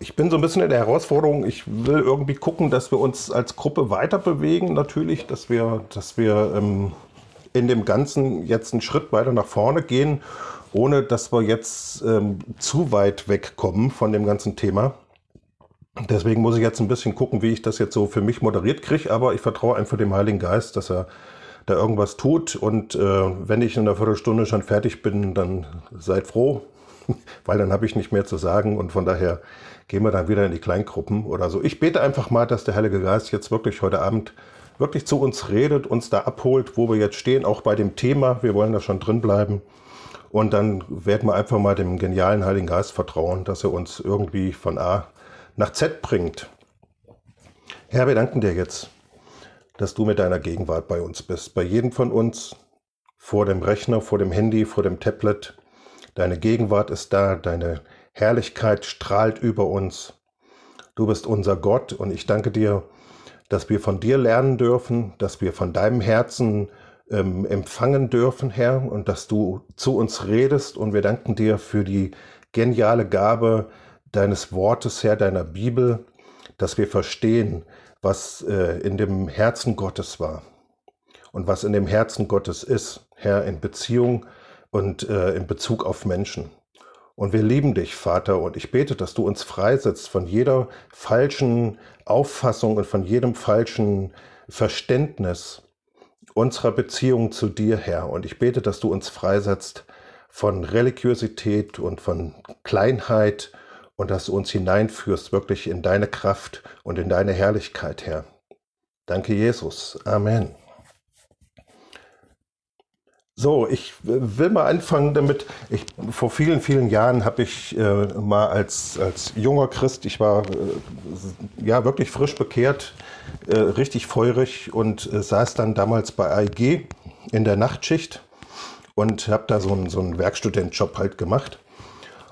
ich bin so ein bisschen in der Herausforderung, ich will irgendwie gucken, dass wir uns als Gruppe weiter bewegen, natürlich, dass wir, dass wir ähm, in dem Ganzen jetzt einen Schritt weiter nach vorne gehen, ohne dass wir jetzt ähm, zu weit wegkommen von dem ganzen Thema. Deswegen muss ich jetzt ein bisschen gucken, wie ich das jetzt so für mich moderiert kriege, aber ich vertraue einfach dem Heiligen Geist, dass er da irgendwas tut. Und äh, wenn ich in einer Viertelstunde schon fertig bin, dann seid froh, weil dann habe ich nicht mehr zu sagen und von daher gehen wir dann wieder in die Kleingruppen oder so. Ich bete einfach mal, dass der Heilige Geist jetzt wirklich heute Abend wirklich zu uns redet, uns da abholt, wo wir jetzt stehen, auch bei dem Thema. Wir wollen da schon drin bleiben. Und dann werden wir einfach mal dem genialen Heiligen Geist vertrauen, dass er uns irgendwie von A nach Z bringt. Herr, wir danken dir jetzt, dass du mit deiner Gegenwart bei uns bist, bei jedem von uns, vor dem Rechner, vor dem Handy, vor dem Tablet. Deine Gegenwart ist da, deine Herrlichkeit strahlt über uns. Du bist unser Gott und ich danke dir, dass wir von dir lernen dürfen, dass wir von deinem Herzen ähm, empfangen dürfen, Herr, und dass du zu uns redest. Und wir danken dir für die geniale Gabe deines Wortes, Herr, deiner Bibel, dass wir verstehen, was äh, in dem Herzen Gottes war und was in dem Herzen Gottes ist, Herr, in Beziehung und äh, in Bezug auf Menschen. Und wir lieben dich, Vater, und ich bete, dass du uns freisetzt von jeder falschen Auffassung und von jedem falschen Verständnis unserer Beziehung zu dir, Herr. Und ich bete, dass du uns freisetzt von Religiosität und von Kleinheit und dass du uns hineinführst wirklich in deine Kraft und in deine Herrlichkeit, Herr. Danke, Jesus. Amen. So, ich will mal anfangen damit. Ich, vor vielen, vielen Jahren habe ich äh, mal als, als junger Christ, ich war äh, ja wirklich frisch bekehrt, äh, richtig feurig und äh, saß dann damals bei AIG in der Nachtschicht und habe da so einen, so einen Werkstudentjob halt gemacht.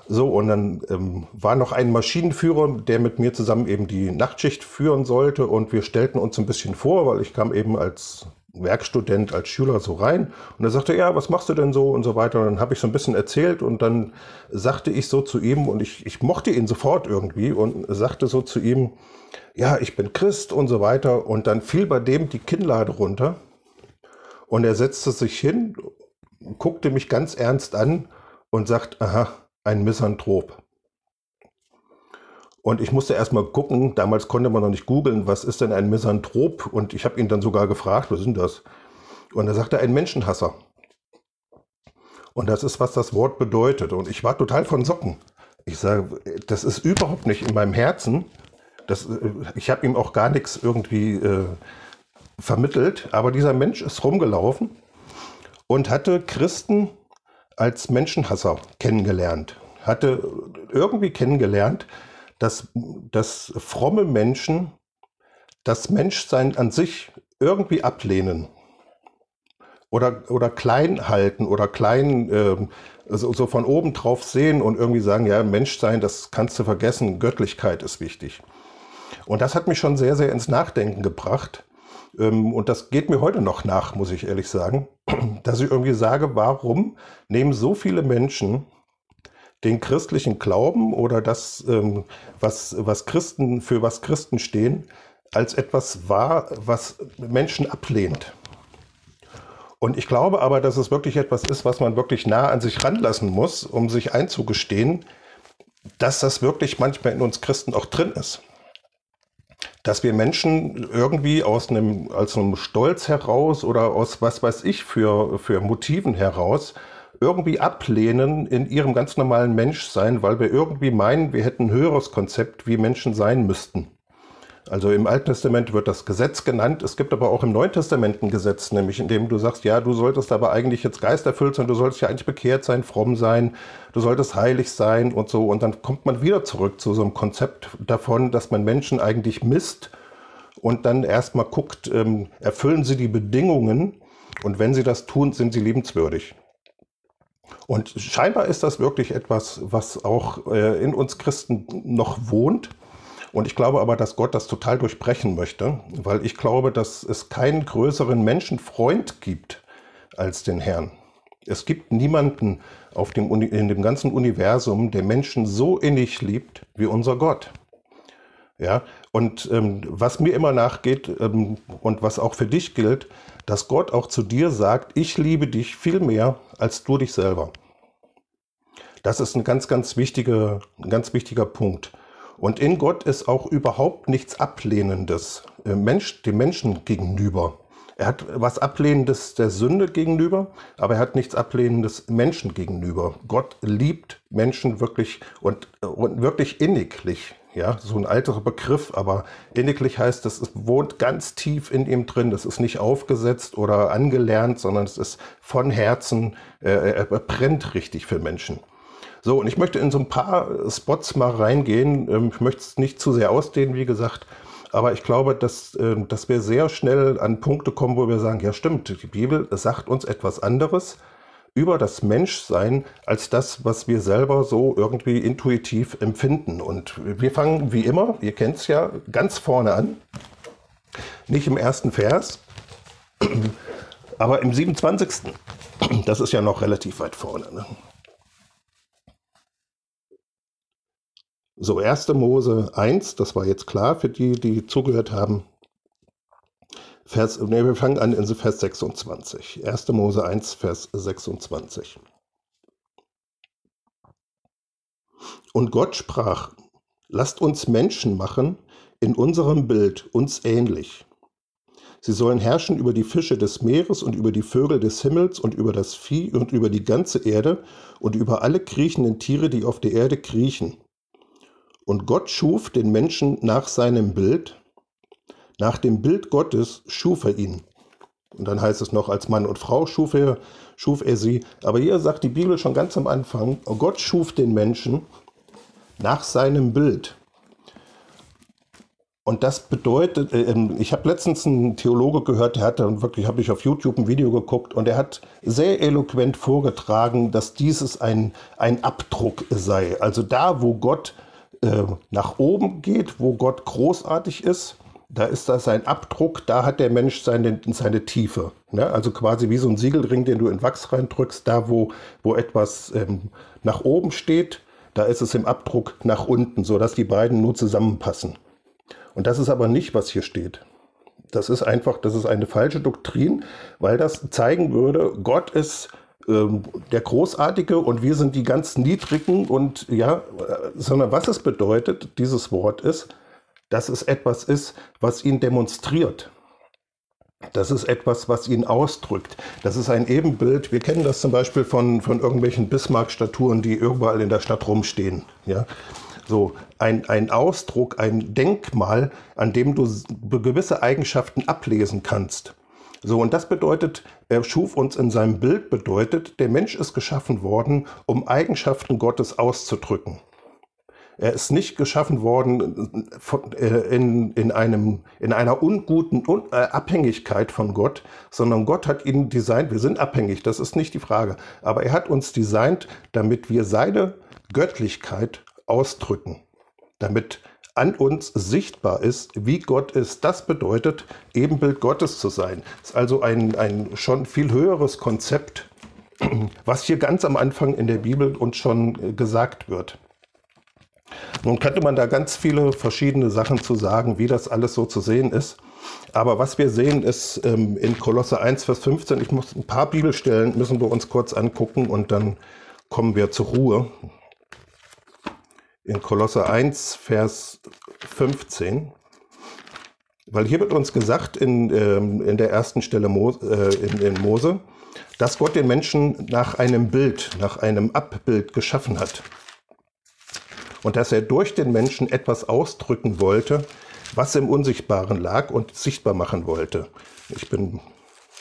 So, und dann ähm, war noch ein Maschinenführer, der mit mir zusammen eben die Nachtschicht führen sollte. Und wir stellten uns ein bisschen vor, weil ich kam eben als Werkstudent, als Schüler so rein. Und er sagte, ja, was machst du denn so und so weiter. Und dann habe ich so ein bisschen erzählt und dann sagte ich so zu ihm und ich, ich mochte ihn sofort irgendwie und sagte so zu ihm, ja, ich bin Christ und so weiter. Und dann fiel bei dem die Kinnlade runter und er setzte sich hin, guckte mich ganz ernst an und sagt, aha, ein Misanthrop. Und ich musste erstmal gucken, damals konnte man noch nicht googeln, was ist denn ein Misanthrop? Und ich habe ihn dann sogar gefragt, was ist denn das? Und er sagte, ein Menschenhasser. Und das ist, was das Wort bedeutet. Und ich war total von Socken. Ich sage, das ist überhaupt nicht in meinem Herzen. Das, äh, ich habe ihm auch gar nichts irgendwie äh, vermittelt. Aber dieser Mensch ist rumgelaufen und hatte Christen als Menschenhasser kennengelernt. Hatte irgendwie kennengelernt, dass, dass fromme Menschen das Menschsein an sich irgendwie ablehnen oder, oder klein halten oder klein äh, so, so von oben drauf sehen und irgendwie sagen, ja, Menschsein, das kannst du vergessen, Göttlichkeit ist wichtig. Und das hat mich schon sehr, sehr ins Nachdenken gebracht. Ähm, und das geht mir heute noch nach, muss ich ehrlich sagen, dass ich irgendwie sage, warum nehmen so viele Menschen den christlichen Glauben oder das, ähm, was, was Christen, für was Christen stehen, als etwas wahr, was Menschen ablehnt. Und ich glaube aber, dass es wirklich etwas ist, was man wirklich nah an sich ranlassen muss, um sich einzugestehen, dass das wirklich manchmal in uns Christen auch drin ist. Dass wir Menschen irgendwie aus einem, aus einem Stolz heraus oder aus was weiß ich für, für Motiven heraus irgendwie ablehnen in ihrem ganz normalen Menschsein, weil wir irgendwie meinen, wir hätten ein höheres Konzept, wie Menschen sein müssten. Also im Alten Testament wird das Gesetz genannt. Es gibt aber auch im Neuen Testament ein Gesetz, nämlich in dem du sagst, ja, du solltest aber eigentlich jetzt geisterfüllt sein, du solltest ja eigentlich bekehrt sein, fromm sein, du solltest heilig sein und so. Und dann kommt man wieder zurück zu so einem Konzept davon, dass man Menschen eigentlich misst und dann erstmal guckt, ähm, erfüllen sie die Bedingungen und wenn sie das tun, sind sie liebenswürdig. Und scheinbar ist das wirklich etwas, was auch äh, in uns Christen noch wohnt. Und ich glaube aber, dass Gott das total durchbrechen möchte, weil ich glaube, dass es keinen größeren Menschenfreund gibt als den Herrn. Es gibt niemanden auf dem in dem ganzen Universum, der Menschen so innig liebt wie unser Gott. Ja, und ähm, was mir immer nachgeht ähm, und was auch für dich gilt, dass Gott auch zu dir sagt, ich liebe dich viel mehr als du dich selber. Das ist ein ganz, ganz wichtiger, ein ganz wichtiger Punkt. Und in Gott ist auch überhaupt nichts Ablehnendes äh, Mensch, dem Menschen gegenüber. Er hat was Ablehnendes der Sünde gegenüber, aber er hat nichts Ablehnendes Menschen gegenüber. Gott liebt Menschen wirklich und, und wirklich inniglich. Ja, so ein alter Begriff, aber inniglich heißt, es wohnt ganz tief in ihm drin. Das ist nicht aufgesetzt oder angelernt, sondern es ist von Herzen, äh, er brennt richtig für Menschen. So, und ich möchte in so ein paar Spots mal reingehen. Ähm, ich möchte es nicht zu sehr ausdehnen, wie gesagt. Aber ich glaube, dass, ähm, dass wir sehr schnell an Punkte kommen, wo wir sagen, ja stimmt, die Bibel sagt uns etwas anderes über das Menschsein als das, was wir selber so irgendwie intuitiv empfinden. Und wir fangen wie immer, ihr kennt es ja, ganz vorne an. Nicht im ersten Vers, aber im 27. Das ist ja noch relativ weit vorne. Ne? So, 1. Mose 1, das war jetzt klar für die, die zugehört haben. Vers, nee, wir fangen an in Vers 26. 1. Mose 1, Vers 26. Und Gott sprach, lasst uns Menschen machen, in unserem Bild, uns ähnlich. Sie sollen herrschen über die Fische des Meeres und über die Vögel des Himmels und über das Vieh und über die ganze Erde und über alle kriechenden Tiere, die auf der Erde kriechen und Gott schuf den Menschen nach seinem Bild, nach dem Bild Gottes schuf er ihn. Und dann heißt es noch, als Mann und Frau schuf er, schuf er sie. Aber hier sagt die Bibel schon ganz am Anfang, Gott schuf den Menschen nach seinem Bild. Und das bedeutet, äh, ähm, ich habe letztens einen Theologe gehört, der hatte wirklich, habe ich auf YouTube ein Video geguckt und er hat sehr eloquent vorgetragen, dass dieses ein, ein Abdruck sei. Also da, wo Gott äh, nach oben geht, wo Gott großartig ist, da ist das sein Abdruck, da hat der Mensch seine, seine Tiefe. Ne? Also quasi wie so ein Siegelring, den du in Wachs reindrückst, da wo, wo etwas ähm, nach oben steht, da ist es im Abdruck nach unten, sodass die beiden nur zusammenpassen. Und das ist aber nicht, was hier steht. Das ist einfach, das ist eine falsche Doktrin, weil das zeigen würde, Gott ist ähm, der Großartige und wir sind die ganz Niedrigen und ja, sondern was es bedeutet, dieses Wort ist, dass es etwas ist, was ihn demonstriert. Das ist etwas, was ihn ausdrückt. Das ist ein Ebenbild. Wir kennen das zum Beispiel von, von irgendwelchen Bismarck-Statuen, die überall in der Stadt rumstehen. Ja? So ein, ein Ausdruck, ein Denkmal, an dem du gewisse Eigenschaften ablesen kannst. So, und das bedeutet, er schuf uns in seinem Bild, bedeutet, der Mensch ist geschaffen worden, um Eigenschaften Gottes auszudrücken. Er ist nicht geschaffen worden äh, in, in, einem, in einer unguten äh, Abhängigkeit von Gott, sondern Gott hat ihn designt. Wir sind abhängig, das ist nicht die Frage. Aber er hat uns designt, damit wir seine Göttlichkeit ausdrücken. Damit an uns sichtbar ist, wie Gott ist. Das bedeutet, Ebenbild Gottes zu sein. Das ist also ein, ein schon viel höheres Konzept, was hier ganz am Anfang in der Bibel uns schon gesagt wird. Nun könnte man da ganz viele verschiedene Sachen zu sagen, wie das alles so zu sehen ist. Aber was wir sehen ist ähm, in Kolosse 1, Vers 15, ich muss ein paar Bibelstellen, müssen wir uns kurz angucken und dann kommen wir zur Ruhe in Kolosse 1, Vers 15. Weil hier wird uns gesagt in, ähm, in der ersten Stelle äh, in, in Mose, dass Gott den Menschen nach einem Bild, nach einem Abbild geschaffen hat. Und dass er durch den Menschen etwas ausdrücken wollte, was im Unsichtbaren lag und sichtbar machen wollte. Ich bin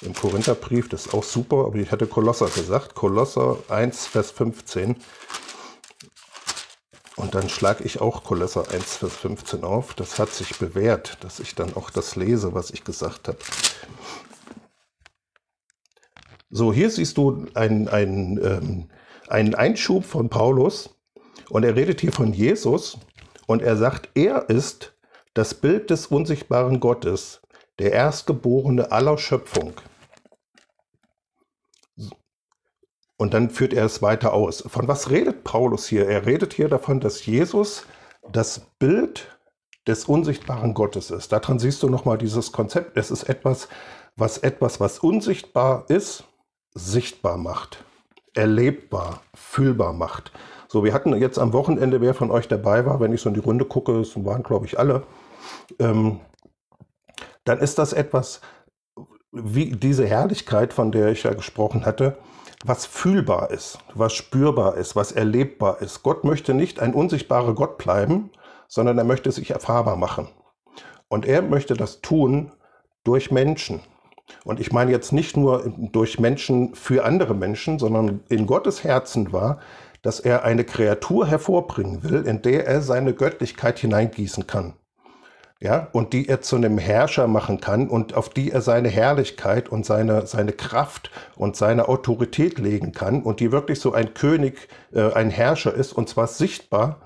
im Korintherbrief, das ist auch super, aber ich hatte Kolosser gesagt. Kolosser 1, Vers 15. Und dann schlage ich auch Kolosser 1, Vers 15 auf. Das hat sich bewährt, dass ich dann auch das lese, was ich gesagt habe. So, hier siehst du einen, einen, ähm, einen Einschub von Paulus und er redet hier von Jesus und er sagt, er ist das Bild des unsichtbaren Gottes, der Erstgeborene aller Schöpfung. Und dann führt er es weiter aus. Von was redet Paulus hier? Er redet hier davon, dass Jesus das Bild des unsichtbaren Gottes ist. Daran siehst du nochmal dieses Konzept. Es ist etwas, was etwas, was unsichtbar ist, sichtbar macht, erlebbar, fühlbar macht. So, wir hatten jetzt am Wochenende, wer von euch dabei war, wenn ich so in die Runde gucke, es waren glaube ich alle, ähm, dann ist das etwas, wie diese Herrlichkeit, von der ich ja gesprochen hatte, was fühlbar ist, was spürbar ist, was erlebbar ist. Gott möchte nicht ein unsichtbarer Gott bleiben, sondern er möchte sich erfahrbar machen. Und er möchte das tun durch Menschen. Und ich meine jetzt nicht nur durch Menschen für andere Menschen, sondern in Gottes Herzen war, dass er eine Kreatur hervorbringen will, in der er seine Göttlichkeit hineingießen kann ja, und die er zu einem Herrscher machen kann und auf die er seine Herrlichkeit und seine, seine Kraft und seine Autorität legen kann und die wirklich so ein König, äh, ein Herrscher ist und zwar sichtbar,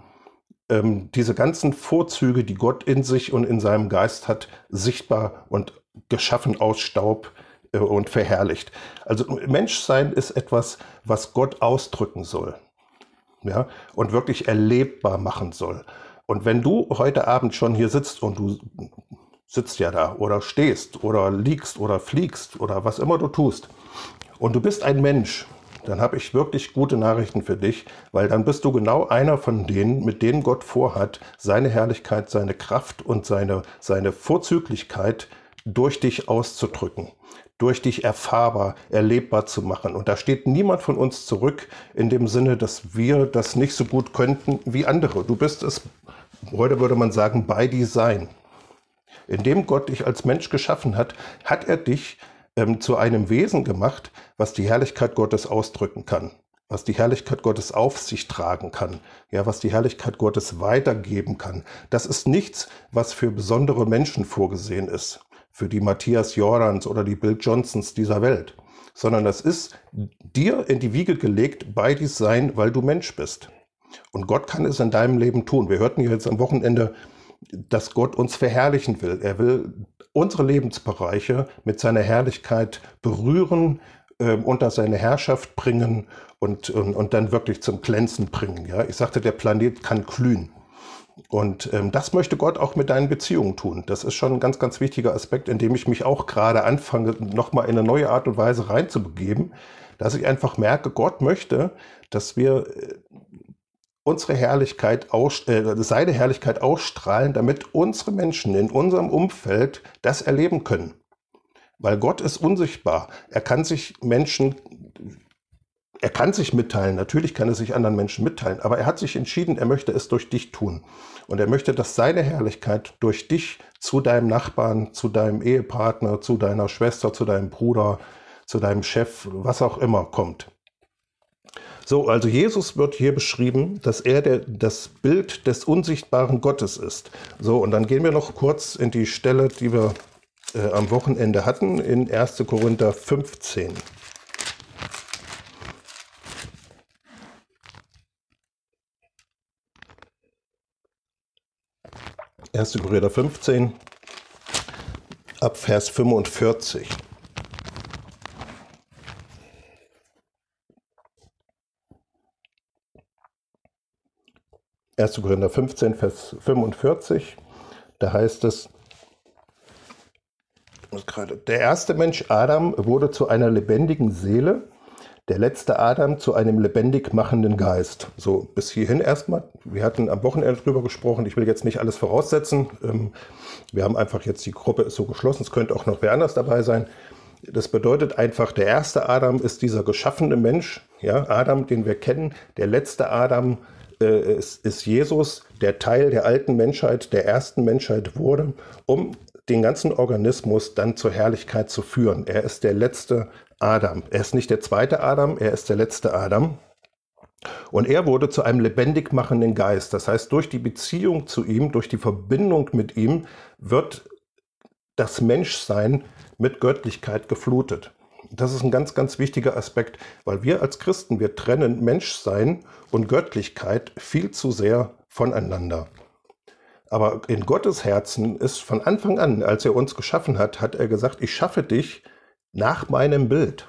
ähm, diese ganzen Vorzüge, die Gott in sich und in seinem Geist hat, sichtbar und geschaffen aus Staub äh, und verherrlicht. Also Menschsein ist etwas, was Gott ausdrücken soll. Ja, und wirklich erlebbar machen soll. Und wenn du heute Abend schon hier sitzt und du sitzt ja da oder stehst oder liegst oder fliegst oder was immer du tust und du bist ein Mensch, dann habe ich wirklich gute Nachrichten für dich, weil dann bist du genau einer von denen, mit denen Gott vorhat, seine Herrlichkeit, seine Kraft und seine, seine Vorzüglichkeit durch dich auszudrücken, durch dich erfahrbar, erlebbar zu machen. Und da steht niemand von uns zurück in dem Sinne, dass wir das nicht so gut könnten wie andere. Du bist es heute würde man sagen, by Design. Indem Gott dich als Mensch geschaffen hat, hat er dich ähm, zu einem Wesen gemacht, was die Herrlichkeit Gottes ausdrücken kann, was die Herrlichkeit Gottes auf sich tragen kann, ja, was die Herrlichkeit Gottes weitergeben kann. Das ist nichts, was für besondere Menschen vorgesehen ist, für die Matthias Jordans oder die Bill Johnsons dieser Welt, sondern das ist dir in die Wiege gelegt, by Design, weil du Mensch bist. Und Gott kann es in deinem Leben tun. Wir hörten jetzt am Wochenende, dass Gott uns verherrlichen will. Er will unsere Lebensbereiche mit seiner Herrlichkeit berühren, äh, unter seine Herrschaft bringen und, und, und dann wirklich zum Glänzen bringen. Ja? Ich sagte, der Planet kann glühen. Und ähm, das möchte Gott auch mit deinen Beziehungen tun. Das ist schon ein ganz, ganz wichtiger Aspekt, in dem ich mich auch gerade anfange, nochmal in eine neue Art und Weise reinzubegeben, dass ich einfach merke, Gott möchte, dass wir äh, unsere Herrlichkeit aus, äh, seine Herrlichkeit ausstrahlen, damit unsere Menschen in unserem Umfeld das erleben können. Weil Gott ist unsichtbar. Er kann sich Menschen, er kann sich mitteilen. Natürlich kann er sich anderen Menschen mitteilen. Aber er hat sich entschieden, er möchte es durch dich tun. Und er möchte, dass seine Herrlichkeit durch dich zu deinem Nachbarn, zu deinem Ehepartner, zu deiner Schwester, zu deinem Bruder, zu deinem Chef, was auch immer kommt. So, also Jesus wird hier beschrieben, dass er der, das Bild des unsichtbaren Gottes ist. So, und dann gehen wir noch kurz in die Stelle, die wir äh, am Wochenende hatten, in 1. Korinther 15. Erste Korinther 15 ab Vers 45. 1. Korinther 15, Vers 45, da heißt es, der erste Mensch Adam wurde zu einer lebendigen Seele, der letzte Adam zu einem lebendig machenden Geist. So, bis hierhin erstmal. Wir hatten am Wochenende drüber gesprochen. Ich will jetzt nicht alles voraussetzen. Ähm, wir haben einfach jetzt, die Gruppe ist so geschlossen. Es könnte auch noch wer anders dabei sein. Das bedeutet einfach, der erste Adam ist dieser geschaffene Mensch, ja, Adam, den wir kennen. Der letzte Adam äh, ist, ist Jesus, der Teil der alten Menschheit, der ersten Menschheit wurde, um den ganzen Organismus dann zur Herrlichkeit zu führen. Er ist der letzte Adam. Er ist nicht der zweite Adam, er ist der letzte Adam. Und er wurde zu einem lebendig machenden Geist. Das heißt, durch die Beziehung zu ihm, durch die Verbindung mit ihm, wird das Menschsein mit Göttlichkeit geflutet. Das ist ein ganz, ganz wichtiger Aspekt, weil wir als Christen, wir trennen Menschsein und Göttlichkeit viel zu sehr voneinander. Aber in Gottes Herzen ist von Anfang an, als er uns geschaffen hat, hat er gesagt, ich schaffe dich nach meinem Bild.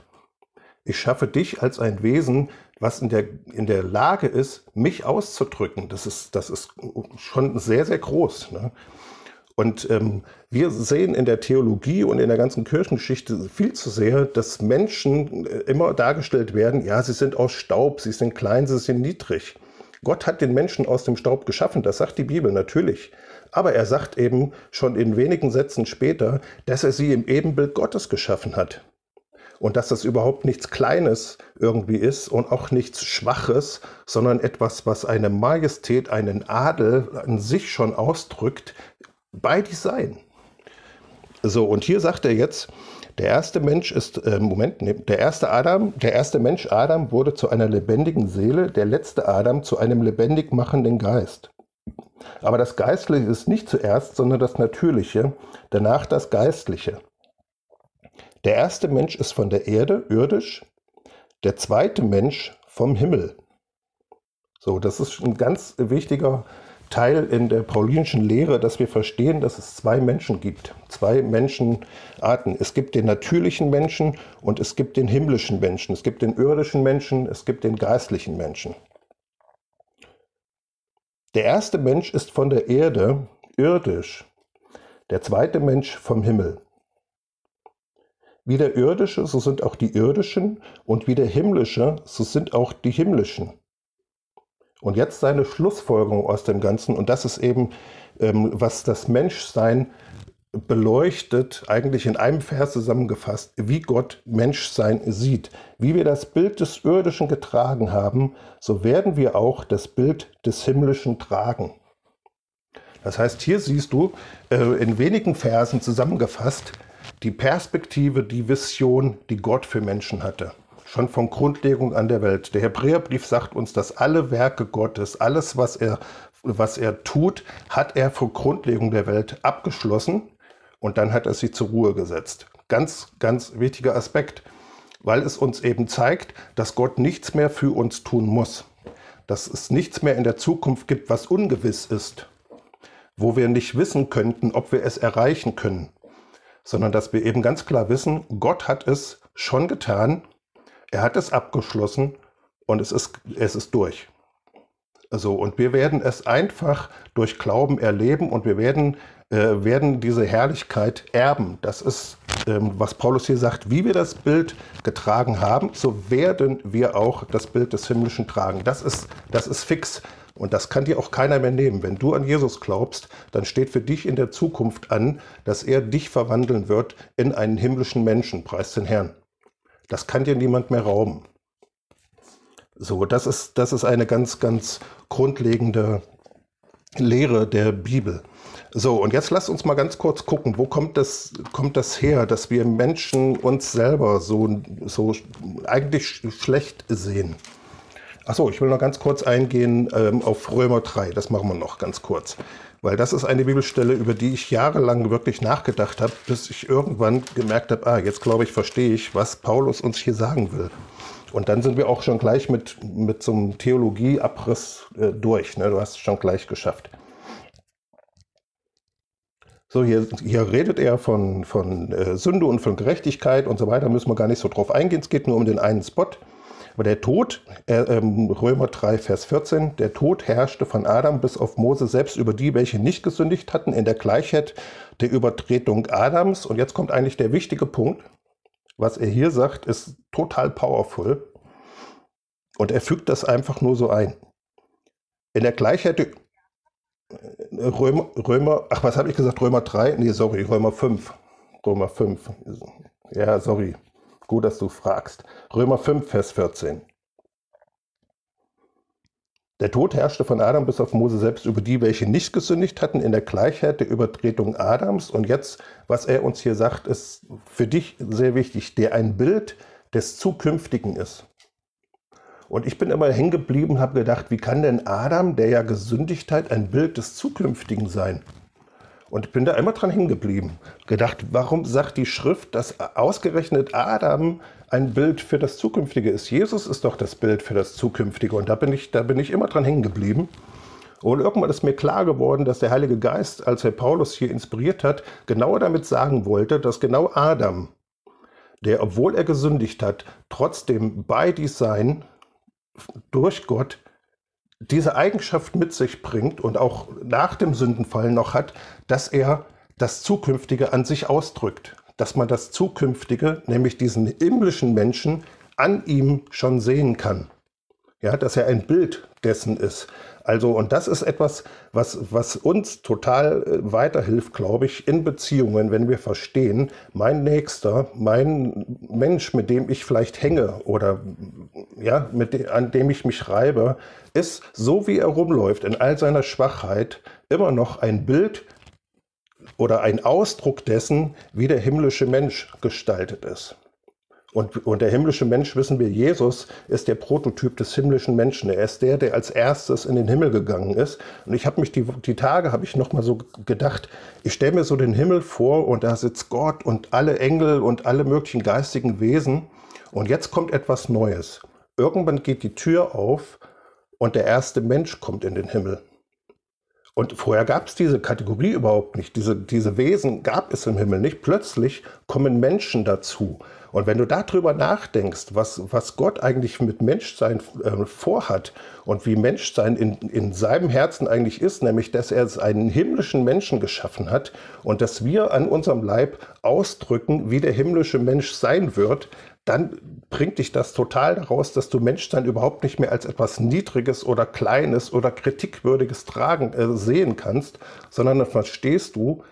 Ich schaffe dich als ein Wesen, was in der, in der Lage ist, mich auszudrücken. Das ist, das ist schon sehr, sehr groß. Ne? Und ähm, wir sehen in der Theologie und in der ganzen Kirchengeschichte viel zu sehr, dass Menschen äh, immer dargestellt werden, ja, sie sind aus Staub, sie sind klein, sie sind niedrig. Gott hat den Menschen aus dem Staub geschaffen, das sagt die Bibel natürlich. Aber er sagt eben schon in wenigen Sätzen später, dass er sie im Ebenbild Gottes geschaffen hat. Und dass das überhaupt nichts Kleines irgendwie ist und auch nichts Schwaches, sondern etwas, was eine Majestät, einen Adel an sich schon ausdrückt, bei Design. So, und hier sagt er jetzt, der erste Mensch ist, äh, Moment, nee, der erste Adam, der erste Mensch Adam wurde zu einer lebendigen Seele, der letzte Adam zu einem lebendig machenden Geist. Aber das Geistliche ist nicht zuerst, sondern das Natürliche, danach das Geistliche. Der erste Mensch ist von der Erde, irdisch, der zweite Mensch vom Himmel. So, das ist ein ganz wichtiger Teil in der paulinischen Lehre, dass wir verstehen, dass es zwei Menschen gibt, zwei Menschenarten. Es gibt den natürlichen Menschen und es gibt den himmlischen Menschen. Es gibt den irdischen Menschen, es gibt den geistlichen Menschen. Der erste Mensch ist von der Erde irdisch, der zweite Mensch vom Himmel. Wie der irdische, so sind auch die irdischen und wie der himmlische, so sind auch die himmlischen. Und jetzt seine Schlussfolgerung aus dem Ganzen, und das ist eben, ähm, was das Menschsein beleuchtet, eigentlich in einem Vers zusammengefasst, wie Gott Menschsein sieht. Wie wir das Bild des Irdischen getragen haben, so werden wir auch das Bild des Himmlischen tragen. Das heißt, hier siehst du äh, in wenigen Versen zusammengefasst die Perspektive, die Vision, die Gott für Menschen hatte schon von Grundlegung an der Welt. Der Hebräerbrief sagt uns, dass alle Werke Gottes, alles, was er, was er tut, hat er vor Grundlegung der Welt abgeschlossen und dann hat er sie zur Ruhe gesetzt. Ganz, ganz wichtiger Aspekt, weil es uns eben zeigt, dass Gott nichts mehr für uns tun muss. Dass es nichts mehr in der Zukunft gibt, was ungewiss ist, wo wir nicht wissen könnten, ob wir es erreichen können, sondern dass wir eben ganz klar wissen, Gott hat es schon getan er hat es abgeschlossen und es ist, es ist durch. Also, und wir werden es einfach durch Glauben erleben und wir werden, äh, werden diese Herrlichkeit erben. Das ist, ähm, was Paulus hier sagt, wie wir das Bild getragen haben, so werden wir auch das Bild des Himmlischen tragen. Das ist, das ist fix. Und das kann dir auch keiner mehr nehmen. Wenn du an Jesus glaubst, dann steht für dich in der Zukunft an, dass er dich verwandeln wird in einen himmlischen Menschen. Preis den Herrn. Das kann dir niemand mehr rauben. So, das ist, das ist eine ganz, ganz grundlegende Lehre der Bibel. So, und jetzt lass uns mal ganz kurz gucken, wo kommt das, kommt das her, dass wir Menschen uns selber so, so eigentlich schlecht sehen? Achso, ich will noch ganz kurz eingehen ähm, auf Römer 3, das machen wir noch ganz kurz. Weil das ist eine Bibelstelle, über die ich jahrelang wirklich nachgedacht habe, bis ich irgendwann gemerkt habe, ah, jetzt glaube ich, verstehe ich, was Paulus uns hier sagen will. Und dann sind wir auch schon gleich mit, mit so einem Theologieabriss äh, durch. Ne? Du hast es schon gleich geschafft. So, hier, hier redet er von, von äh, Sünde und von Gerechtigkeit und so weiter. Müssen wir gar nicht so drauf eingehen. Es geht nur um den einen Spot. Aber der Tod, äh, ähm, Römer 3, Vers 14, der Tod herrschte von Adam bis auf Mose selbst über die, welche nicht gesündigt hatten, in der Gleichheit der Übertretung Adams. Und jetzt kommt eigentlich der wichtige Punkt. Was er hier sagt, ist total powerful. Und er fügt das einfach nur so ein. In der Gleichheit äh, Römer, Römer, ach, was habe ich gesagt? Römer 3? Nee, sorry, Römer 5. Römer 5. Ja, sorry. Gut, dass du fragst. Römer 5, Vers 14. Der Tod herrschte von Adam bis auf Mose selbst über die, welche nicht gesündigt hatten, in der Gleichheit der Übertretung Adams. Und jetzt, was er uns hier sagt, ist für dich sehr wichtig, der ein Bild des Zukünftigen ist. Und ich bin immer hängen geblieben, habe gedacht, wie kann denn Adam, der ja gesündigt hat, ein Bild des Zukünftigen sein? Und bin da immer dran hingeblieben. Gedacht, warum sagt die Schrift, dass ausgerechnet Adam ein Bild für das Zukünftige ist? Jesus ist doch das Bild für das Zukünftige. Und da bin ich, da bin ich immer dran hängen geblieben. Und irgendwann ist mir klar geworden, dass der Heilige Geist, als er Paulus hier inspiriert hat, genau damit sagen wollte, dass genau Adam der, obwohl er gesündigt hat, trotzdem bei dies Sein durch Gott diese Eigenschaft mit sich bringt und auch nach dem Sündenfall noch hat, dass er das Zukünftige an sich ausdrückt. Dass man das Zukünftige, nämlich diesen himmlischen Menschen, an ihm schon sehen kann. Ja, dass er ein Bild dessen ist. Also, und das ist etwas, was, was uns total äh, weiterhilft, glaube ich, in Beziehungen, wenn wir verstehen, mein Nächster, mein Mensch, mit dem ich vielleicht hänge oder ja, mit de an dem ich mich reibe, ist, so wie er rumläuft, in all seiner Schwachheit, immer noch ein Bild oder ein Ausdruck dessen, wie der himmlische Mensch gestaltet ist. Und, und der himmlische Mensch, wissen wir, Jesus ist der Prototyp des himmlischen Menschen. Er ist der, der als erstes in den Himmel gegangen ist. Und ich habe mich die, die Tage, habe ich noch mal so gedacht, ich stelle mir so den Himmel vor und da sitzt Gott und alle Engel und alle möglichen geistigen Wesen. Und jetzt kommt etwas Neues. Irgendwann geht die Tür auf und der erste Mensch kommt in den Himmel. Und vorher gab es diese Kategorie überhaupt nicht. Diese, diese Wesen gab es im Himmel nicht. Plötzlich kommen Menschen dazu. Und wenn du darüber nachdenkst, was, was Gott eigentlich mit Menschsein äh, vorhat und wie Menschsein in, in seinem Herzen eigentlich ist, nämlich dass er einen himmlischen Menschen geschaffen hat und dass wir an unserem Leib ausdrücken, wie der himmlische Mensch sein wird, dann bringt dich das total daraus, dass du Menschsein überhaupt nicht mehr als etwas Niedriges oder Kleines oder Kritikwürdiges tragen, äh, sehen kannst, sondern dann verstehst du,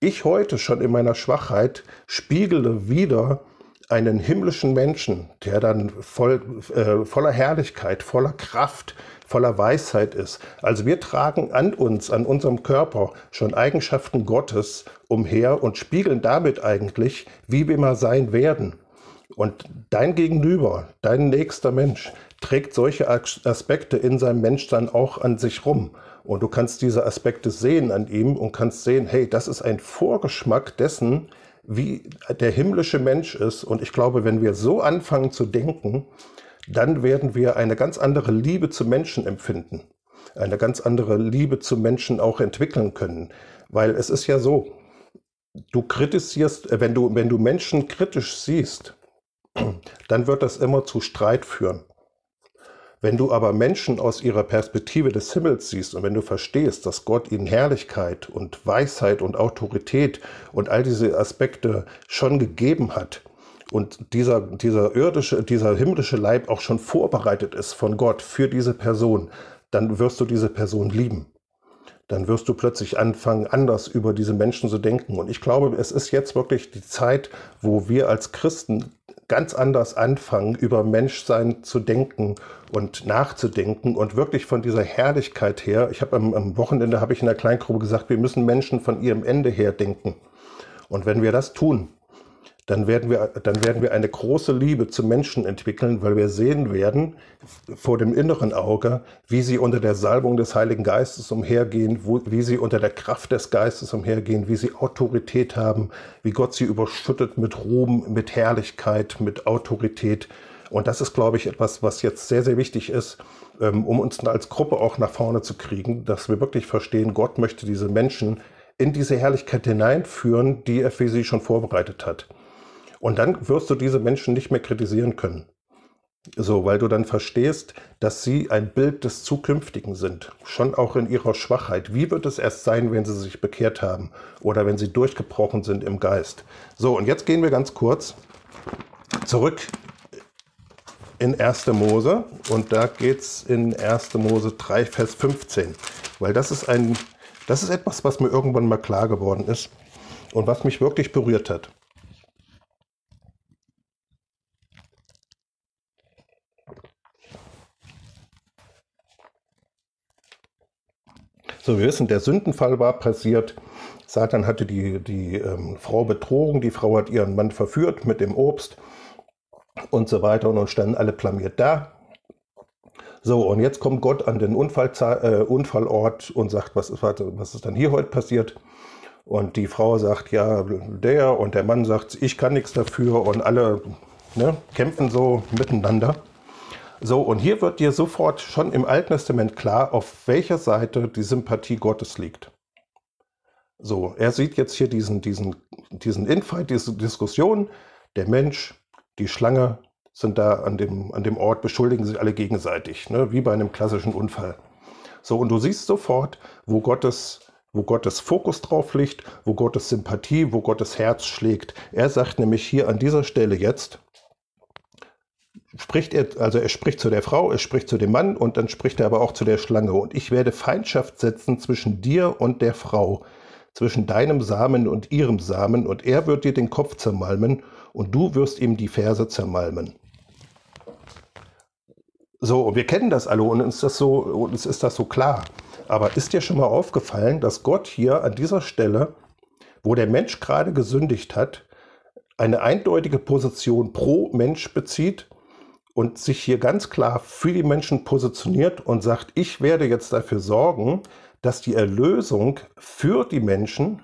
ich heute schon in meiner Schwachheit spiegele wieder einen himmlischen Menschen, der dann voll, äh, voller Herrlichkeit, voller Kraft, voller Weisheit ist. Also wir tragen an uns, an unserem Körper schon Eigenschaften Gottes umher und spiegeln damit eigentlich, wie wir mal sein werden. Und dein Gegenüber, dein nächster Mensch, trägt solche Aspekte in seinem Menschsein auch an sich rum. Und du kannst diese Aspekte sehen an ihm und kannst sehen, hey, das ist ein Vorgeschmack dessen, wie der himmlische Mensch ist. Und ich glaube, wenn wir so anfangen zu denken, dann werden wir eine ganz andere Liebe zu Menschen empfinden. Eine ganz andere Liebe zu Menschen auch entwickeln können. Weil es ist ja so, du kritisierst, wenn du, wenn du Menschen kritisch siehst, dann wird das immer zu Streit führen. Wenn du aber Menschen aus ihrer Perspektive des Himmels siehst und wenn du verstehst, dass Gott ihnen Herrlichkeit und Weisheit und Autorität und all diese Aspekte schon gegeben hat und dieser, dieser irdische, dieser himmlische Leib auch schon vorbereitet ist von Gott für diese Person, dann wirst du diese Person lieben dann wirst du plötzlich anfangen, anders über diese Menschen zu denken. Und ich glaube, es ist jetzt wirklich die Zeit, wo wir als Christen ganz anders anfangen, über Menschsein zu denken und nachzudenken und wirklich von dieser Herrlichkeit her. Ich habe am, am Wochenende habe ich in der Kleingruppe gesagt, wir müssen Menschen von ihrem Ende her denken. Und wenn wir das tun, dann werden wir, dann werden wir eine große Liebe zu Menschen entwickeln, weil wir sehen werden vor dem inneren Auge, wie sie unter der Salbung des Heiligen Geistes umhergehen, wo, wie sie unter der Kraft des Geistes umhergehen, wie sie Autorität haben, wie Gott sie überschüttet mit Ruhm, mit Herrlichkeit, mit Autorität. Und das ist, glaube ich, etwas, was jetzt sehr, sehr wichtig ist, ähm, um uns als Gruppe auch nach vorne zu kriegen, dass wir wirklich verstehen, Gott möchte diese Menschen in diese Herrlichkeit hineinführen, die er für sie schon vorbereitet hat. Und dann wirst du diese Menschen nicht mehr kritisieren können. So, weil du dann verstehst, dass sie ein Bild des Zukünftigen sind, schon auch in ihrer Schwachheit. Wie wird es erst sein, wenn sie sich bekehrt haben oder wenn sie durchgebrochen sind im Geist? So, und jetzt gehen wir ganz kurz zurück in 1. Mose und da geht es in 1. Mose 3, Vers 15, weil das ist ein, das ist etwas, was mir irgendwann mal klar geworden ist und was mich wirklich berührt hat. So, wir wissen, der Sündenfall war passiert. Satan hatte die, die ähm, Frau betrogen, die Frau hat ihren Mann verführt mit dem Obst und so weiter und standen alle blamiert da. So, und jetzt kommt Gott an den Unfall, äh, Unfallort und sagt, was ist, was ist dann hier heute passiert? Und die Frau sagt, ja, der und der Mann sagt, ich kann nichts dafür und alle ne, kämpfen so miteinander. So, und hier wird dir sofort schon im Alten Testament klar, auf welcher Seite die Sympathie Gottes liegt. So, er sieht jetzt hier diesen, diesen, diesen Infight, diese Diskussion. Der Mensch, die Schlange sind da an dem, an dem Ort, beschuldigen sich alle gegenseitig, ne? wie bei einem klassischen Unfall. So, und du siehst sofort, wo Gottes, wo Gottes Fokus drauf liegt, wo Gottes Sympathie, wo Gottes Herz schlägt. Er sagt nämlich hier an dieser Stelle jetzt, spricht er, also er spricht zu der Frau, er spricht zu dem Mann und dann spricht er aber auch zu der Schlange. Und ich werde Feindschaft setzen zwischen dir und der Frau, zwischen deinem Samen und ihrem Samen, und er wird dir den Kopf zermalmen und du wirst ihm die Ferse zermalmen. So, und wir kennen das alle und uns, das so, uns ist das so klar. Aber ist dir schon mal aufgefallen, dass Gott hier an dieser Stelle, wo der Mensch gerade gesündigt hat, eine eindeutige Position pro Mensch bezieht und sich hier ganz klar für die Menschen positioniert und sagt, ich werde jetzt dafür sorgen, dass die Erlösung für die Menschen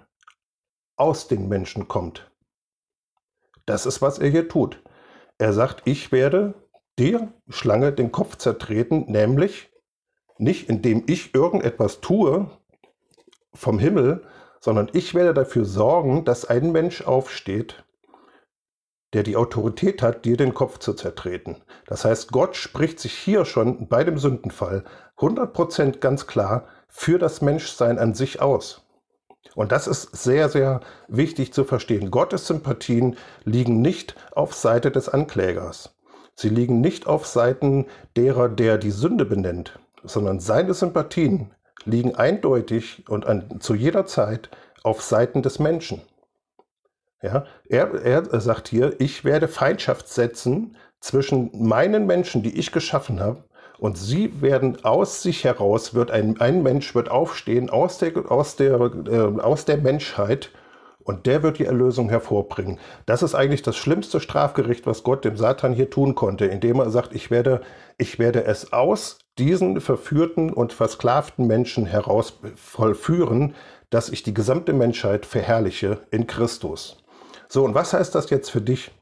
aus den Menschen kommt. Das ist, was er hier tut. Er sagt, ich werde der Schlange den Kopf zertreten, nämlich nicht indem ich irgendetwas tue vom Himmel, sondern ich werde dafür sorgen, dass ein Mensch aufsteht, der die Autorität hat, dir den Kopf zu zertreten. Das heißt, Gott spricht sich hier schon bei dem Sündenfall 100% ganz klar für das Menschsein an sich aus. Und das ist sehr, sehr wichtig zu verstehen. Gottes Sympathien liegen nicht auf Seite des Anklägers. Sie liegen nicht auf Seiten derer, der die Sünde benennt, sondern seine Sympathien liegen eindeutig und an, zu jeder Zeit auf Seiten des Menschen. Ja, er, er sagt hier, ich werde Feindschaft setzen zwischen meinen Menschen, die ich geschaffen habe, und sie werden aus sich heraus, wird ein, ein Mensch wird aufstehen aus der, aus der, äh, aus der Menschheit und der wird die Erlösung hervorbringen. Das ist eigentlich das schlimmste Strafgericht, was Gott dem Satan hier tun konnte, indem er sagt, ich werde, ich werde es aus diesen verführten und versklavten Menschen heraus vollführen, dass ich die gesamte Menschheit verherrliche in Christus. So, und was heißt das jetzt für dich?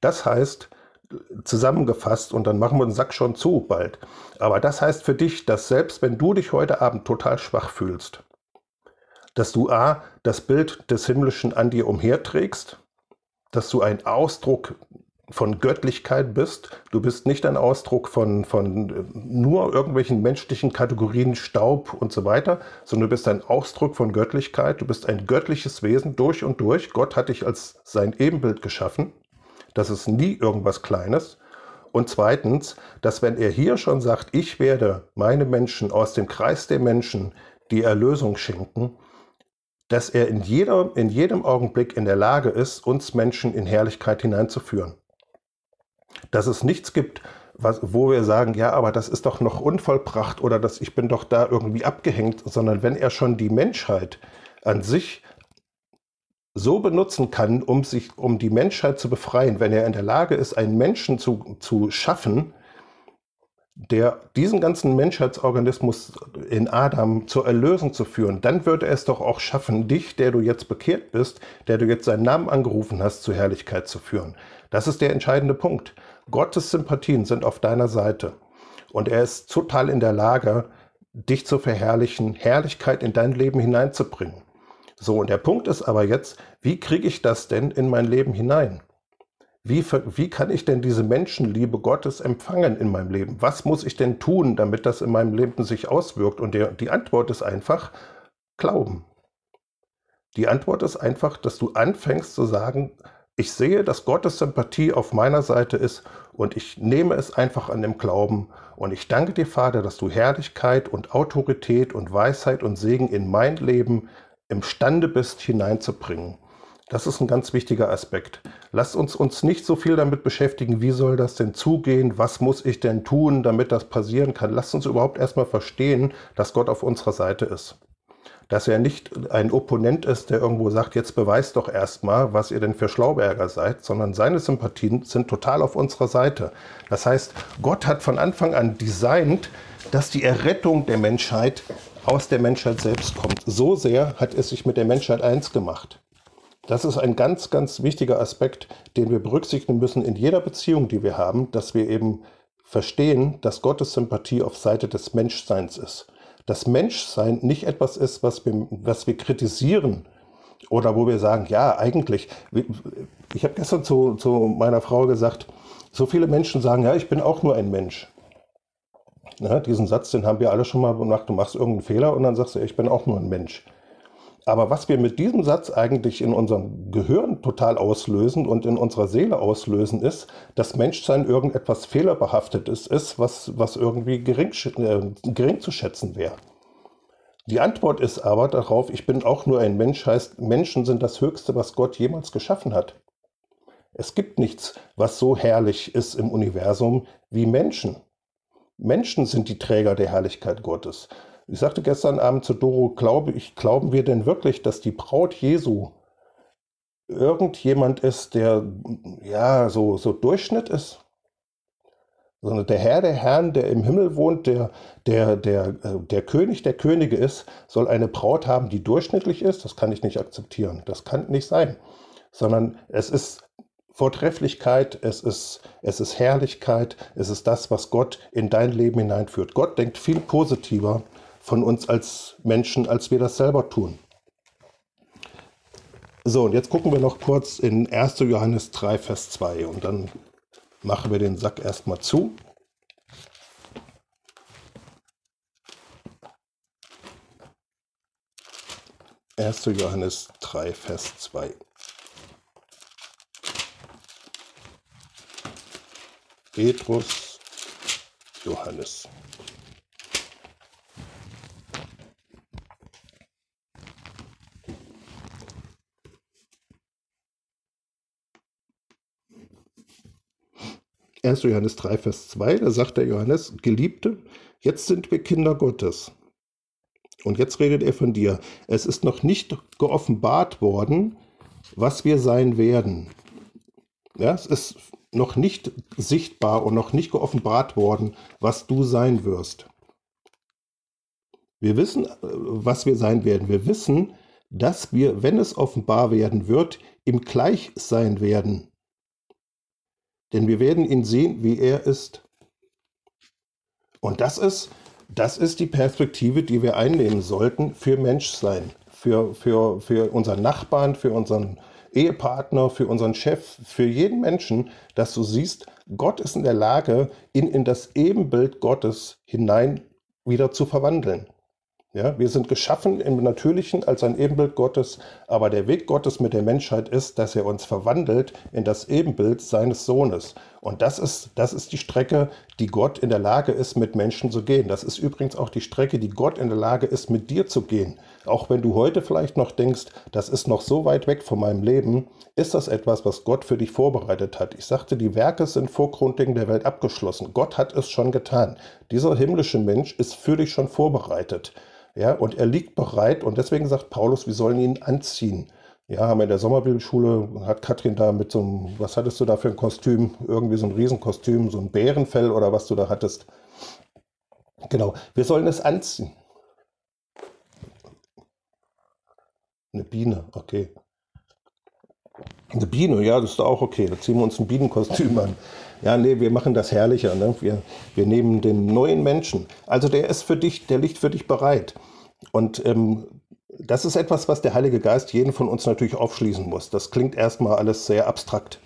Das heißt, zusammengefasst, und dann machen wir den Sack schon zu bald, aber das heißt für dich, dass selbst wenn du dich heute Abend total schwach fühlst, dass du A, das Bild des Himmlischen an dir umherträgst, dass du ein Ausdruck von Göttlichkeit bist. Du bist nicht ein Ausdruck von, von nur irgendwelchen menschlichen Kategorien, Staub und so weiter, sondern du bist ein Ausdruck von Göttlichkeit. Du bist ein göttliches Wesen durch und durch. Gott hat dich als sein Ebenbild geschaffen. Das ist nie irgendwas Kleines. Und zweitens, dass wenn er hier schon sagt, ich werde meine Menschen aus dem Kreis der Menschen die Erlösung schenken, dass er in, jeder, in jedem Augenblick in der Lage ist, uns Menschen in Herrlichkeit hineinzuführen. Dass es nichts gibt, was, wo wir sagen, ja, aber das ist doch noch unvollbracht oder dass ich bin doch da irgendwie abgehängt, sondern wenn er schon die Menschheit an sich so benutzen kann, um sich, um die Menschheit zu befreien, wenn er in der Lage ist, einen Menschen zu, zu schaffen, der diesen ganzen Menschheitsorganismus in Adam zur Erlösung zu führen, dann würde er es doch auch schaffen, dich, der du jetzt bekehrt bist, der du jetzt seinen Namen angerufen hast, zur Herrlichkeit zu führen. Das ist der entscheidende Punkt. Gottes Sympathien sind auf deiner Seite. Und er ist total in der Lage, dich zu verherrlichen, Herrlichkeit in dein Leben hineinzubringen. So, und der Punkt ist aber jetzt, wie kriege ich das denn in mein Leben hinein? Wie, wie kann ich denn diese Menschenliebe Gottes empfangen in meinem Leben? Was muss ich denn tun, damit das in meinem Leben sich auswirkt? Und der, die Antwort ist einfach Glauben. Die Antwort ist einfach, dass du anfängst zu sagen, ich sehe, dass Gottes Sympathie auf meiner Seite ist und ich nehme es einfach an dem Glauben und ich danke dir, Vater, dass du Herrlichkeit und Autorität und Weisheit und Segen in mein Leben imstande bist hineinzubringen. Das ist ein ganz wichtiger Aspekt. Lasst uns uns nicht so viel damit beschäftigen, wie soll das denn zugehen, was muss ich denn tun, damit das passieren kann. Lasst uns überhaupt erstmal verstehen, dass Gott auf unserer Seite ist. Dass er nicht ein Opponent ist, der irgendwo sagt, jetzt beweist doch erstmal, was ihr denn für Schlauberger seid, sondern seine Sympathien sind total auf unserer Seite. Das heißt, Gott hat von Anfang an designt, dass die Errettung der Menschheit aus der Menschheit selbst kommt. So sehr hat es sich mit der Menschheit eins gemacht. Das ist ein ganz, ganz wichtiger Aspekt, den wir berücksichtigen müssen in jeder Beziehung, die wir haben, dass wir eben verstehen, dass Gottes Sympathie auf Seite des Menschseins ist. Das Menschsein nicht etwas ist, was wir, was wir kritisieren oder wo wir sagen, ja, eigentlich, Ich habe gestern zu, zu meiner Frau gesagt, so viele Menschen sagen, ja, ich bin auch nur ein Mensch. Ja, diesen Satz, den haben wir alle schon mal gemacht, du machst irgendeinen Fehler und dann sagst du, ich bin auch nur ein Mensch. Aber was wir mit diesem Satz eigentlich in unserem Gehirn total auslösen und in unserer Seele auslösen, ist, dass Menschsein irgendetwas fehlerbehaftetes ist, was, was irgendwie gering, äh, gering zu schätzen wäre. Die Antwort ist aber darauf, ich bin auch nur ein Mensch, heißt, Menschen sind das Höchste, was Gott jemals geschaffen hat. Es gibt nichts, was so herrlich ist im Universum wie Menschen. Menschen sind die Träger der Herrlichkeit Gottes. Ich sagte gestern Abend zu Doro, glaube ich, glauben wir denn wirklich, dass die Braut Jesu irgendjemand ist, der ja so, so Durchschnitt ist? Sondern der Herr der Herren, der im Himmel wohnt, der, der, der, äh, der König der Könige ist, soll eine Braut haben, die durchschnittlich ist? Das kann ich nicht akzeptieren. Das kann nicht sein. Sondern es ist Vortrefflichkeit, es ist, es ist Herrlichkeit, es ist das, was Gott in dein Leben hineinführt. Gott denkt viel positiver von uns als Menschen, als wir das selber tun. So, und jetzt gucken wir noch kurz in 1. Johannes 3, Vers 2 und dann machen wir den Sack erstmal zu. Erste Johannes 3, Vers 2. 'Petrus', 'Johannes'. Erst Johannes 3, Vers 2, da sagt der Johannes, Geliebte, jetzt sind wir Kinder Gottes. Und jetzt redet er von dir. Es ist noch nicht geoffenbart worden, was wir sein werden. Ja, es ist noch nicht sichtbar und noch nicht geoffenbart worden, was du sein wirst. Wir wissen, äh, was wir sein werden. Wir wissen, dass wir, wenn es offenbar werden wird, ihm gleich sein werden. Denn wir werden ihn sehen, wie er ist. Und das ist, das ist die Perspektive, die wir einnehmen sollten für Menschsein, für, für, für unseren Nachbarn, für unseren Ehepartner, für unseren Chef, für jeden Menschen, dass du siehst, Gott ist in der Lage, ihn in das Ebenbild Gottes hinein wieder zu verwandeln. Ja, wir sind geschaffen im Natürlichen als ein Ebenbild Gottes, aber der Weg Gottes mit der Menschheit ist, dass er uns verwandelt in das Ebenbild seines Sohnes. Und das ist, das ist die Strecke, die Gott in der Lage ist, mit Menschen zu gehen. Das ist übrigens auch die Strecke, die Gott in der Lage ist, mit dir zu gehen. Auch wenn du heute vielleicht noch denkst, das ist noch so weit weg von meinem Leben, ist das etwas, was Gott für dich vorbereitet hat. Ich sagte, die Werke sind vor Grundlegen der Welt abgeschlossen. Gott hat es schon getan. Dieser himmlische Mensch ist für dich schon vorbereitet. Ja, und er liegt bereit und deswegen sagt Paulus, wir sollen ihn anziehen. Ja, haben wir in der Sommerbibelschule, hat Katrin da mit so einem, was hattest du da für ein Kostüm? Irgendwie so ein Riesenkostüm, so ein Bärenfell oder was du da hattest. Genau, wir sollen es anziehen. Eine Biene, okay. Eine Biene, ja, das ist auch okay. Da ziehen wir uns ein Bienenkostüm an. Ja, nee, wir machen das herrlicher. Ne? Wir, wir nehmen den neuen Menschen. Also der ist für dich, der liegt für dich bereit. Und ähm, das ist etwas, was der Heilige Geist jeden von uns natürlich aufschließen muss. Das klingt erstmal alles sehr abstrakt.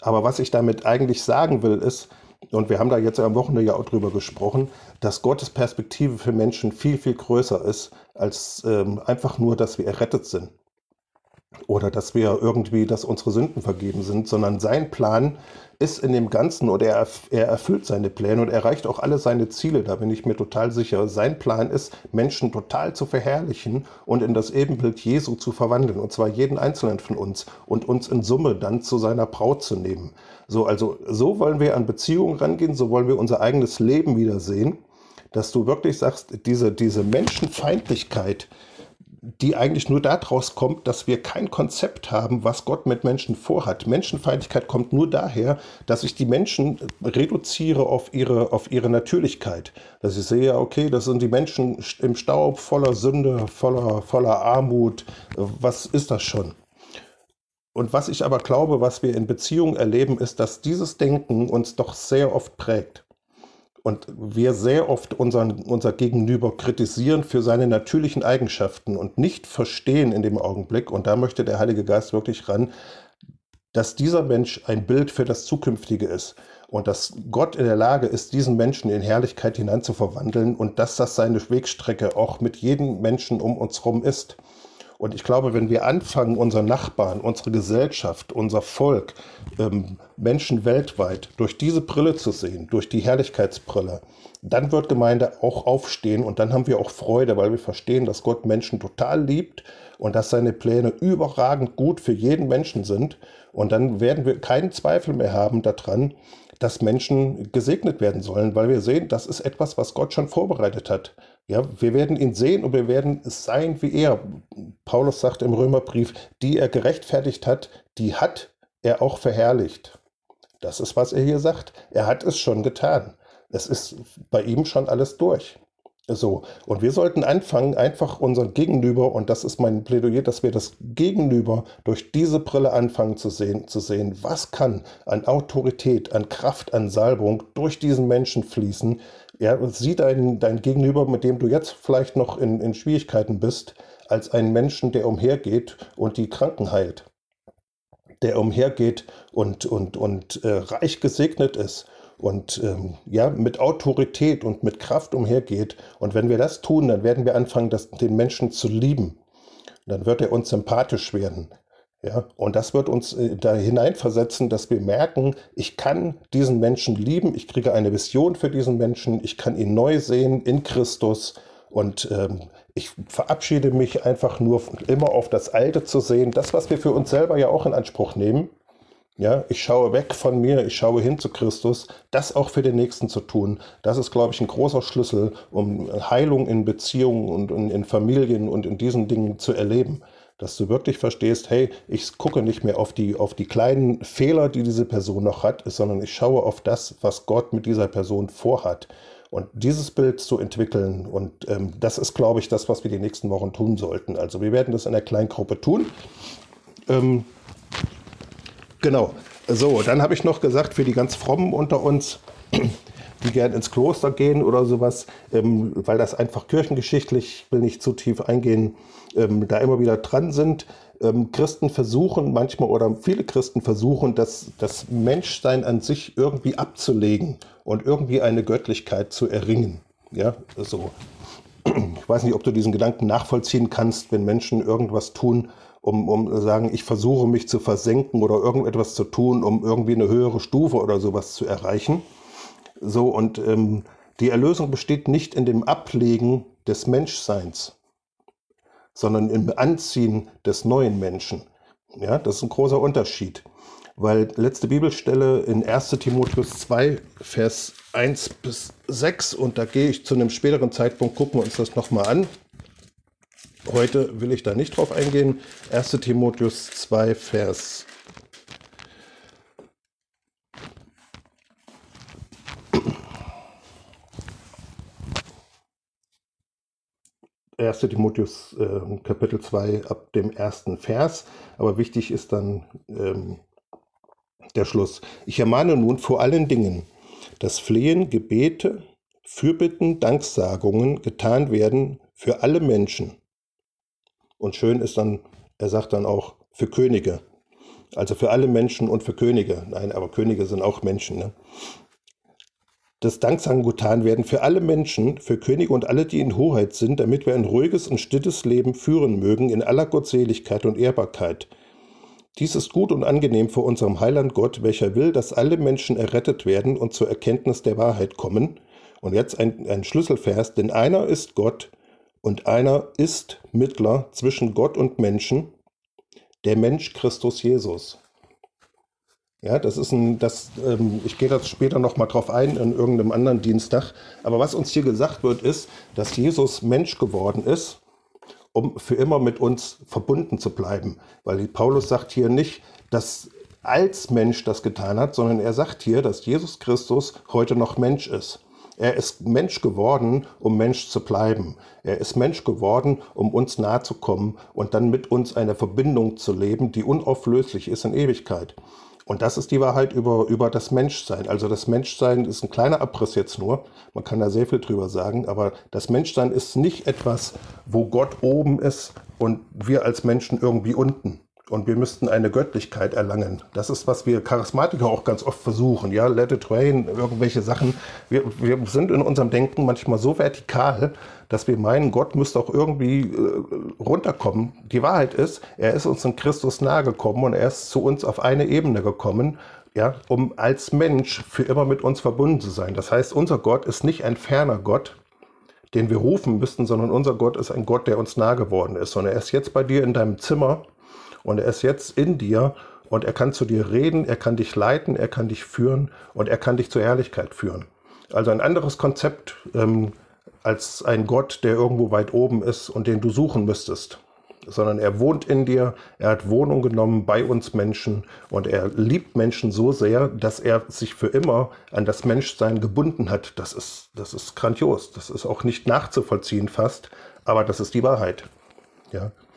Aber was ich damit eigentlich sagen will, ist, und wir haben da jetzt am Wochenende ja auch drüber gesprochen, dass Gottes Perspektive für Menschen viel, viel größer ist, als ähm, einfach nur, dass wir errettet sind oder dass wir irgendwie, dass unsere Sünden vergeben sind, sondern sein Plan ist in dem Ganzen oder er, er erfüllt seine Pläne und erreicht auch alle seine Ziele, da bin ich mir total sicher. Sein Plan ist, Menschen total zu verherrlichen und in das Ebenbild Jesu zu verwandeln, und zwar jeden einzelnen von uns und uns in Summe dann zu seiner Braut zu nehmen. So, also so wollen wir an Beziehungen rangehen, so wollen wir unser eigenes Leben wiedersehen, dass du wirklich sagst, diese, diese Menschenfeindlichkeit, die eigentlich nur daraus kommt, dass wir kein Konzept haben, was Gott mit Menschen vorhat. Menschenfeindlichkeit kommt nur daher, dass ich die Menschen reduziere auf ihre, auf ihre Natürlichkeit. Dass ich sehe, okay, das sind die Menschen im Staub, voller Sünde, voller, voller Armut. Was ist das schon? Und was ich aber glaube, was wir in Beziehungen erleben, ist, dass dieses Denken uns doch sehr oft prägt und wir sehr oft unseren, unser Gegenüber kritisieren für seine natürlichen Eigenschaften und nicht verstehen in dem Augenblick, und da möchte der Heilige Geist wirklich ran, dass dieser Mensch ein Bild für das Zukünftige ist und dass Gott in der Lage ist, diesen Menschen in Herrlichkeit hinein zu verwandeln und dass das seine Wegstrecke auch mit jedem Menschen um uns herum ist. Und ich glaube, wenn wir anfangen, unsere Nachbarn, unsere Gesellschaft, unser Volk, ähm, Menschen weltweit durch diese Brille zu sehen, durch die Herrlichkeitsbrille, dann wird Gemeinde auch aufstehen und dann haben wir auch Freude, weil wir verstehen, dass Gott Menschen total liebt und dass seine Pläne überragend gut für jeden Menschen sind. Und dann werden wir keinen Zweifel mehr haben daran, dass Menschen gesegnet werden sollen, weil wir sehen, das ist etwas, was Gott schon vorbereitet hat. Ja, wir werden ihn sehen und wir werden sein wie er. Paulus sagt im Römerbrief, die er gerechtfertigt hat, die hat er auch verherrlicht. Das ist, was er hier sagt. Er hat es schon getan. Es ist bei ihm schon alles durch. So, und wir sollten anfangen, einfach unser Gegenüber, und das ist mein Plädoyer, dass wir das Gegenüber durch diese Brille anfangen zu sehen, zu sehen, was kann an Autorität, an Kraft, an Salbung durch diesen Menschen fließen. Ja, sieh dein, dein Gegenüber, mit dem du jetzt vielleicht noch in, in Schwierigkeiten bist, als einen Menschen, der umhergeht und die Kranken heilt. Der umhergeht und, und, und äh, reich gesegnet ist und ähm, ja, mit Autorität und mit Kraft umhergeht. Und wenn wir das tun, dann werden wir anfangen, das, den Menschen zu lieben. Dann wird er uns sympathisch werden. Ja, und das wird uns äh, da hineinversetzen, dass wir merken, ich kann diesen Menschen lieben, ich kriege eine Vision für diesen Menschen, ich kann ihn neu sehen in Christus und ähm, ich verabschiede mich einfach nur immer auf das Alte zu sehen, das, was wir für uns selber ja auch in Anspruch nehmen. Ja, ich schaue weg von mir, ich schaue hin zu Christus, das auch für den Nächsten zu tun. Das ist, glaube ich, ein großer Schlüssel, um Heilung in Beziehungen und in Familien und in diesen Dingen zu erleben. Dass du wirklich verstehst, hey, ich gucke nicht mehr auf die, auf die kleinen Fehler, die diese Person noch hat, sondern ich schaue auf das, was Gott mit dieser Person vorhat. Und dieses Bild zu entwickeln, und ähm, das ist, glaube ich, das, was wir die nächsten Wochen tun sollten. Also wir werden das in der Kleingruppe tun. Ähm, Genau. So, dann habe ich noch gesagt, für die ganz Frommen unter uns, die gern ins Kloster gehen oder sowas, ähm, weil das einfach kirchengeschichtlich, will nicht zu tief eingehen, ähm, da immer wieder dran sind. Ähm, Christen versuchen manchmal oder viele Christen versuchen, das, das Menschsein an sich irgendwie abzulegen und irgendwie eine Göttlichkeit zu erringen. Ja, so. Ich weiß nicht, ob du diesen Gedanken nachvollziehen kannst, wenn Menschen irgendwas tun, um, um sagen, ich versuche mich zu versenken oder irgendetwas zu tun, um irgendwie eine höhere Stufe oder sowas zu erreichen. So, und ähm, die Erlösung besteht nicht in dem Ablegen des Menschseins, sondern im Anziehen des neuen Menschen. Ja, das ist ein großer Unterschied. Weil letzte Bibelstelle in 1 Timotheus 2, Vers 1 bis 6, und da gehe ich zu einem späteren Zeitpunkt, gucken wir uns das nochmal an. Heute will ich da nicht drauf eingehen. 1 Timotheus 2, Vers 1. Timotheus äh, Kapitel 2 ab dem ersten Vers. Aber wichtig ist dann ähm, der Schluss. Ich ermahne nun vor allen Dingen, dass Flehen, Gebete, Fürbitten, Danksagungen getan werden für alle Menschen und schön ist dann, er sagt dann auch für Könige. Also für alle Menschen und für Könige. Nein, aber Könige sind auch Menschen. Ne? Das Danksagen getan werden für alle Menschen, für Könige und alle, die in Hoheit sind, damit wir ein ruhiges und stilles Leben führen mögen in aller Gottseligkeit und Ehrbarkeit. Dies ist gut und angenehm vor unserem Heiland Gott, welcher will, dass alle Menschen errettet werden und zur Erkenntnis der Wahrheit kommen. Und jetzt ein, ein Schlüsselvers, denn einer ist Gott, und einer ist Mittler zwischen Gott und Menschen, der Mensch Christus Jesus. Ja, das ist ein, das, ähm, ich gehe da später nochmal drauf ein in irgendeinem anderen Dienstag. Aber was uns hier gesagt wird, ist, dass Jesus Mensch geworden ist, um für immer mit uns verbunden zu bleiben. Weil Paulus sagt hier nicht, dass als Mensch das getan hat, sondern er sagt hier, dass Jesus Christus heute noch Mensch ist. Er ist Mensch geworden, um Mensch zu bleiben. Er ist Mensch geworden, um uns nahe zu kommen und dann mit uns eine Verbindung zu leben, die unauflöslich ist in Ewigkeit. Und das ist die Wahrheit über, über das Menschsein. Also das Menschsein ist ein kleiner Abriss jetzt nur. Man kann da sehr viel drüber sagen. Aber das Menschsein ist nicht etwas, wo Gott oben ist und wir als Menschen irgendwie unten. Und wir müssten eine Göttlichkeit erlangen. Das ist, was wir Charismatiker auch ganz oft versuchen. Ja, let it rain, irgendwelche Sachen. Wir, wir sind in unserem Denken manchmal so vertikal, dass wir meinen, Gott müsste auch irgendwie äh, runterkommen. Die Wahrheit ist, er ist uns in Christus nahe gekommen und er ist zu uns auf eine Ebene gekommen, ja, um als Mensch für immer mit uns verbunden zu sein. Das heißt, unser Gott ist nicht ein ferner Gott, den wir rufen müssten, sondern unser Gott ist ein Gott, der uns nahe geworden ist. Und er ist jetzt bei dir in deinem Zimmer und er ist jetzt in dir und er kann zu dir reden, er kann dich leiten, er kann dich führen und er kann dich zur Ehrlichkeit führen. Also ein anderes Konzept ähm, als ein Gott, der irgendwo weit oben ist und den du suchen müsstest. Sondern er wohnt in dir, er hat Wohnung genommen bei uns Menschen und er liebt Menschen so sehr, dass er sich für immer an das Menschsein gebunden hat. Das ist, das ist grandios. Das ist auch nicht nachzuvollziehen fast, aber das ist die Wahrheit. Ja.